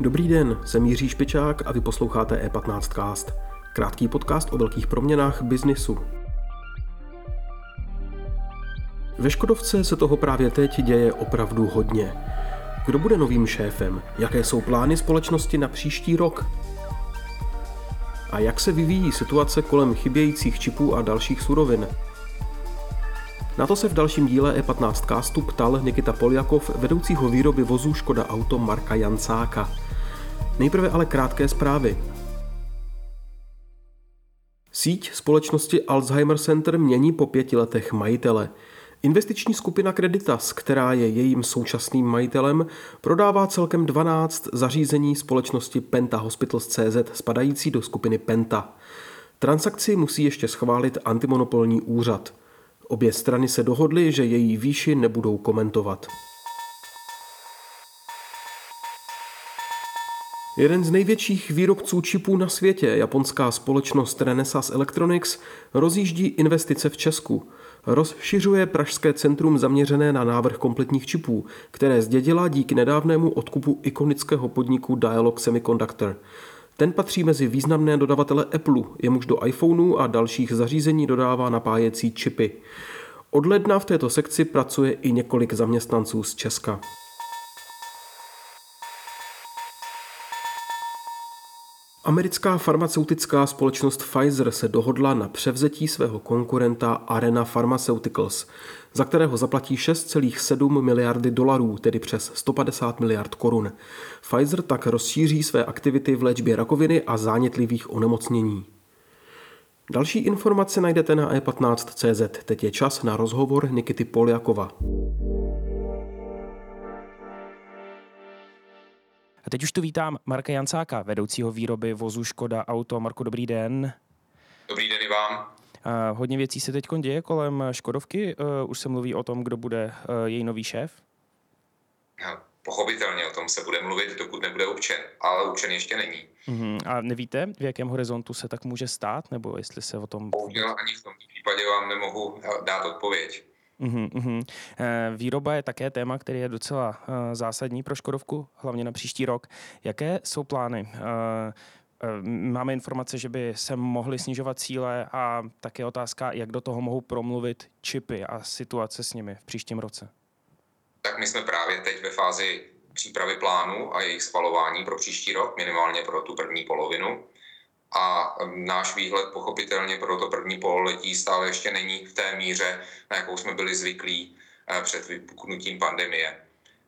Dobrý den, jsem Jiří Špičák a vy posloucháte E15cast. Krátký podcast o velkých proměnách biznisu. Ve Škodovce se toho právě teď děje opravdu hodně. Kdo bude novým šéfem? Jaké jsou plány společnosti na příští rok? A jak se vyvíjí situace kolem chybějících čipů a dalších surovin? Na to se v dalším díle E15 castu ptal Nikita Poljakov, vedoucího výroby vozů Škoda Auto Marka Jancáka. Nejprve ale krátké zprávy. Síť společnosti Alzheimer Center mění po pěti letech majitele. Investiční skupina Creditas, která je jejím současným majitelem, prodává celkem 12 zařízení společnosti Penta Hospitals CZ spadající do skupiny Penta. Transakci musí ještě schválit antimonopolní úřad. Obě strany se dohodly, že její výši nebudou komentovat. Jeden z největších výrobců čipů na světě, japonská společnost Renesas Electronics, rozjíždí investice v Česku. Rozšiřuje pražské centrum zaměřené na návrh kompletních čipů, které zdědila díky nedávnému odkupu ikonického podniku Dialog Semiconductor. Ten patří mezi významné dodavatele Apple, jemuž do iPhoneu a dalších zařízení dodává napájecí čipy. Od ledna v této sekci pracuje i několik zaměstnanců z Česka. Americká farmaceutická společnost Pfizer se dohodla na převzetí svého konkurenta Arena Pharmaceuticals, za kterého zaplatí 6,7 miliardy dolarů, tedy přes 150 miliard korun. Pfizer tak rozšíří své aktivity v léčbě rakoviny a zánětlivých onemocnění. Další informace najdete na e15.cz. Teď je čas na rozhovor Nikity Poljakova. A teď už tu vítám Marka Jancáka, vedoucího výroby vozu Škoda Auto. Marko, dobrý den. Dobrý den i vám. Uh, hodně věcí se teď děje kolem Škodovky. Uh, už se mluví o tom, kdo bude uh, její nový šéf? No, pochopitelně o tom se bude mluvit, dokud nebude určen, ale určen ještě není. Uh-huh. A nevíte, v jakém horizontu se tak může stát, nebo jestli se o tom... Bohužel ani v tom případě vám nemohu dát odpověď. Uhum, uhum. Výroba je také téma, který je docela uh, zásadní pro Škodovku, hlavně na příští rok. Jaké jsou plány? Uh, máme informace, že by se mohly snižovat cíle a také otázka, jak do toho mohou promluvit čipy a situace s nimi v příštím roce. Tak my jsme právě teď ve fázi přípravy plánu a jejich schvalování pro příští rok, minimálně pro tu první polovinu a náš výhled pochopitelně pro to první pololetí stále ještě není v té míře, na jakou jsme byli zvyklí eh, před vypuknutím pandemie.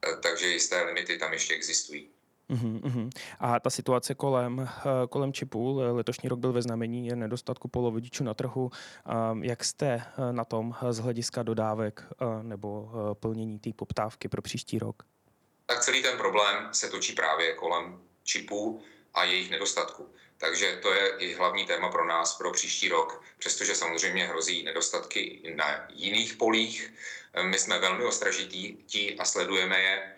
Eh, takže jisté limity tam ještě existují. Uhum, uhum. A ta situace kolem, eh, kolem čipů, letošní rok byl ve znamení je nedostatku polovodičů na trhu. Jak jste na tom z hlediska dodávek nebo plnění té poptávky pro příští rok? Tak celý ten problém se točí právě kolem čipů a jejich nedostatku. Takže to je i hlavní téma pro nás pro příští rok, přestože samozřejmě hrozí nedostatky na jiných polích. My jsme velmi ostražití a sledujeme je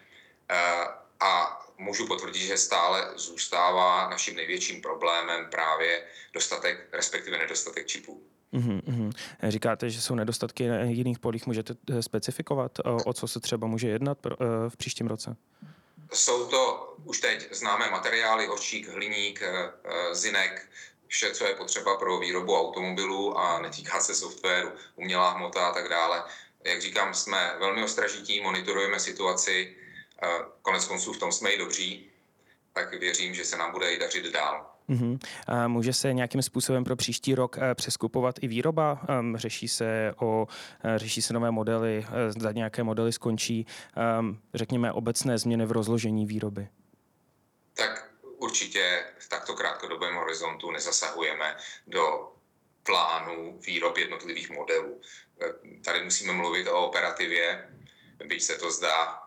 eh, a můžu potvrdit, že stále zůstává naším největším problémem právě dostatek, respektive nedostatek čipů. Uhum, Říkáte, že jsou nedostatky na jiných polích. Můžete eh, specifikovat, o co se třeba může jednat eh, v příštím roce? Jsou to už teď známé materiály, orčík, hliník, eh, eh, zinek, vše, co je potřeba pro výrobu automobilů a netýká se softwaru, umělá hmota a tak dále. Jak říkám, jsme velmi ostražití, monitorujeme situaci, eh, konec konců v tom jsme i dobří, tak věřím, že se nám bude i dařit dál. Uh-huh. A může se nějakým způsobem pro příští rok přeskupovat i výroba? Um, řeší se o řeší se nové modely, zda nějaké modely skončí, um, řekněme, obecné změny v rozložení výroby? Tak určitě v takto krátkodobém horizontu nezasahujeme do plánu výrob jednotlivých modelů. Tady musíme mluvit o operativě, byť se to zdá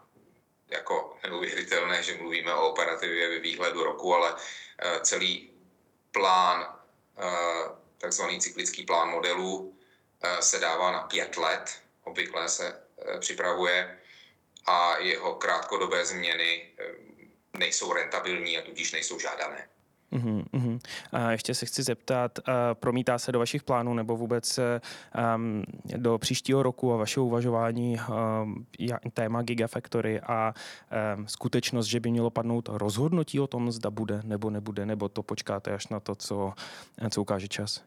jako neuvěřitelné, že mluvíme o operativě ve výhledu roku, ale celý plán, eh, takzvaný cyklický plán modelů, eh, se dává na pět let, obvykle se eh, připravuje a jeho krátkodobé změny nejsou rentabilní a tudíž nejsou žádané. Uhum, uhum. A ještě se chci zeptat, promítá se do vašich plánů nebo vůbec um, do příštího roku a vašeho uvažování um, téma Gigafactory a um, skutečnost, že by mělo padnout rozhodnutí o tom, zda bude nebo nebude, nebo to počkáte až na to, co, co ukáže čas?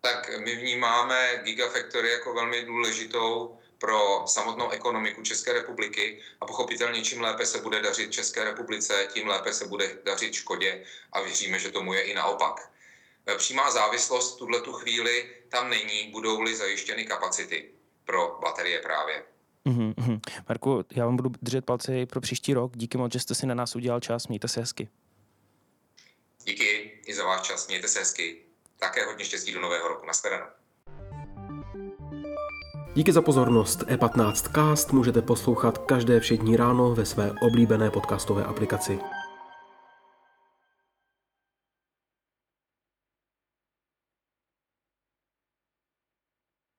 Tak my vnímáme Gigafactory jako velmi důležitou pro samotnou ekonomiku České republiky a pochopitelně čím lépe se bude dařit České republice, tím lépe se bude dařit Škodě a věříme, že tomu je i naopak. E, přímá závislost v tuhle tu chvíli tam není, budou-li zajištěny kapacity pro baterie právě. Mm-hmm. Marku, já vám budu držet palce pro příští rok. Díky moc, že jste si na nás udělal čas. Mějte se hezky. Díky i za váš čas. Mějte se hezky. Také hodně štěstí do nového roku. Naschledanou. Díky za pozornost. E15 Cast můžete poslouchat každé všední ráno ve své oblíbené podcastové aplikaci.